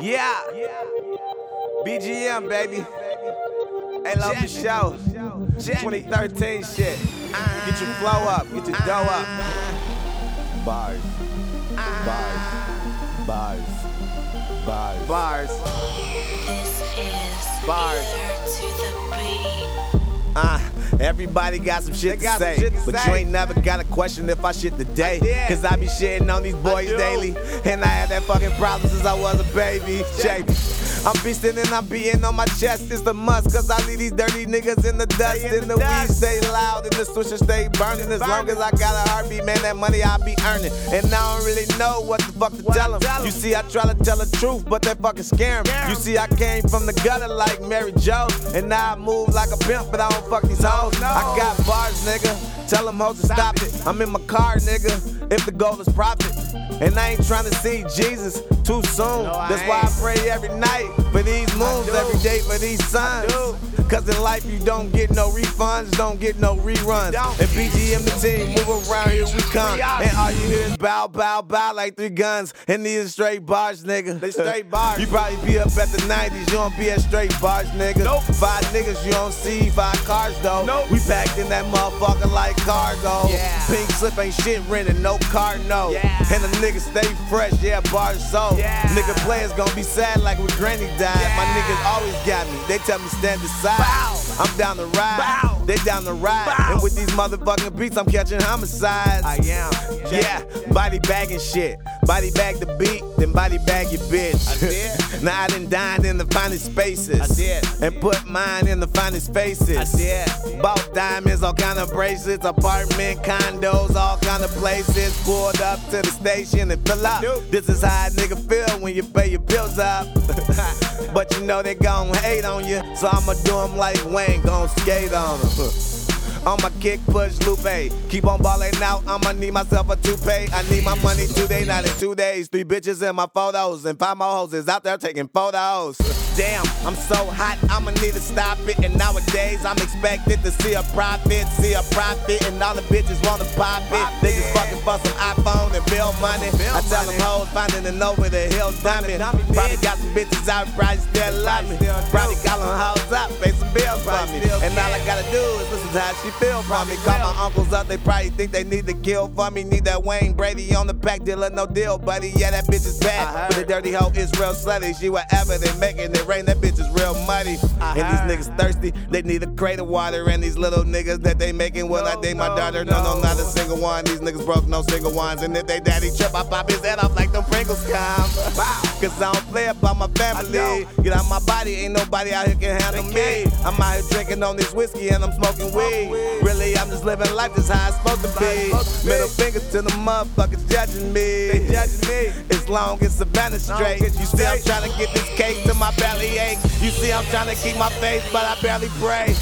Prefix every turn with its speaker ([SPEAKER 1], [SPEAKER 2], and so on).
[SPEAKER 1] Yeah. BGM, baby. Hey, love the show. 2013 shit. Get your flow up. Get your dough up.
[SPEAKER 2] Bars. Bars. Bars. Bars.
[SPEAKER 1] Bars.
[SPEAKER 3] This is
[SPEAKER 1] Bars.
[SPEAKER 3] Ear to the beat.
[SPEAKER 1] Everybody got some shit,
[SPEAKER 4] They
[SPEAKER 1] to,
[SPEAKER 4] got some
[SPEAKER 1] say,
[SPEAKER 4] shit to
[SPEAKER 1] but
[SPEAKER 4] say.
[SPEAKER 1] you ain't never got a question if I shit today.
[SPEAKER 4] did.
[SPEAKER 1] Cause I be shitting on these boys daily. And I had that fucking problem since I was a baby. Shady. I'm beastin' and I'm beating on my chest. It's a must, cause I leave these dirty niggas in the dust.
[SPEAKER 4] in
[SPEAKER 1] And
[SPEAKER 4] the
[SPEAKER 1] the weed stay loud and the swisher stay burning. As long as I got a heartbeat, man, that money I be earning. And I don't really know what the fuck to
[SPEAKER 4] What
[SPEAKER 1] tell
[SPEAKER 4] to
[SPEAKER 1] 'em.
[SPEAKER 4] tell 'em.
[SPEAKER 1] You see, I try to tell the truth, but they fucking scare 'em. You see, I came from the gutter like Mary Jo. And now I move like a pimp, but I don't fuck these hoes.
[SPEAKER 4] no.
[SPEAKER 1] I got bars, nigga. Tell them hoes to stop,
[SPEAKER 4] Stop
[SPEAKER 1] it.
[SPEAKER 4] it.
[SPEAKER 1] I'm in my car, nigga. If the goal is profit. And I ain't trying to see Jesus too soon.
[SPEAKER 4] No,
[SPEAKER 1] That's why I pray every night for these every day for these
[SPEAKER 4] do.
[SPEAKER 1] Cause in life you don't get no refunds, don't get no reruns. And BGM the team, move around, here we come. And all you hear is bow, bow, bow like three guns. And these are straight bars, nigga.
[SPEAKER 4] They straight bars.
[SPEAKER 1] you probably be up at the 90s, you don't be at straight bars, nigga.
[SPEAKER 4] Nope.
[SPEAKER 1] Five niggas, you don't see five cars though.
[SPEAKER 4] Nope.
[SPEAKER 1] We packed in that motherfucker like cargo.
[SPEAKER 4] Yeah.
[SPEAKER 1] Pink slip ain't shit rented, no car, no.
[SPEAKER 4] Yeah.
[SPEAKER 1] And the niggas stay fresh, yeah, bars so.
[SPEAKER 4] Yeah.
[SPEAKER 1] Nigga players gonna be sad like when granny died. My
[SPEAKER 4] Yeah.
[SPEAKER 1] Niggas always got me, they tell me stand aside.
[SPEAKER 4] Bow.
[SPEAKER 1] I'm down to ride,
[SPEAKER 4] Bow.
[SPEAKER 1] they down to ride.
[SPEAKER 4] Bow.
[SPEAKER 1] And with these motherfucking beats, I'm catching homicides.
[SPEAKER 4] I am.
[SPEAKER 1] Yeah, body bagging shit. Body bag the beat, then body bag your bitch.
[SPEAKER 4] I did.
[SPEAKER 1] now I done dined in the finest spaces.
[SPEAKER 4] I did.
[SPEAKER 1] And put mine in the finest spaces.
[SPEAKER 4] I did.
[SPEAKER 1] Bought diamonds, all kind of bracelets, apartment, condos, all kind of places. Pulled up to the station and fill up. This is how a nigga feel when you pay your bills up. but you know they gon' hate on you, so I'ma do 'em like Wayne, gon' skate on 'em. On my kick, push, Lupe. Keep on balling out, I'ma need myself a toupee. I need my money today, not in two days. Three bitches in my photos, and five more hoes is out there taking photos. Damn, I'm so hot, I'ma need to stop it. And nowadays, I'm expected to see a profit, see a profit, and all the bitches wanna pop it. They just fucking for some iPhone bill money.
[SPEAKER 4] Bill
[SPEAKER 1] I tell them
[SPEAKER 4] money.
[SPEAKER 1] hoes finding an over the hill diamond.
[SPEAKER 4] dummy,
[SPEAKER 1] Probably got some bitches out, probably still love me. Probably got them hoes up, pay some bills for me. And all I gotta do is listen to how she feel from me. Call my uncles up, they probably think they need to kill for me. Need that Wayne Brady on the back dealer, no deal, buddy. Yeah, that bitch is bad. But the dirty hoe is real slutty. She whatever they making it rain, that bitch is real muddy.
[SPEAKER 4] I
[SPEAKER 1] and
[SPEAKER 4] heard.
[SPEAKER 1] these niggas thirsty, they need a crate of water. And these little niggas that they making, well, I
[SPEAKER 4] No,
[SPEAKER 1] date my daughter. No, no,
[SPEAKER 4] no.
[SPEAKER 1] not a single one. These niggas broke, no single ones. And if they daddy trip, I pop his head off like them Pringles come. Cause I don't play about my family. Get out my body, ain't nobody out here can handle me. I'm out here drinking on this whiskey and I'm smoking weed. Really, I'm just living life just how it's supposed to be.
[SPEAKER 4] supposed to be.
[SPEAKER 1] Middle fingers to the motherfuckers judging me.
[SPEAKER 4] They judging me.
[SPEAKER 1] As long as Savannah straight.
[SPEAKER 4] you
[SPEAKER 1] You see, I'm trying to get this cake to my belly ache. You see, I'm trying to keep my faith, but I barely pray.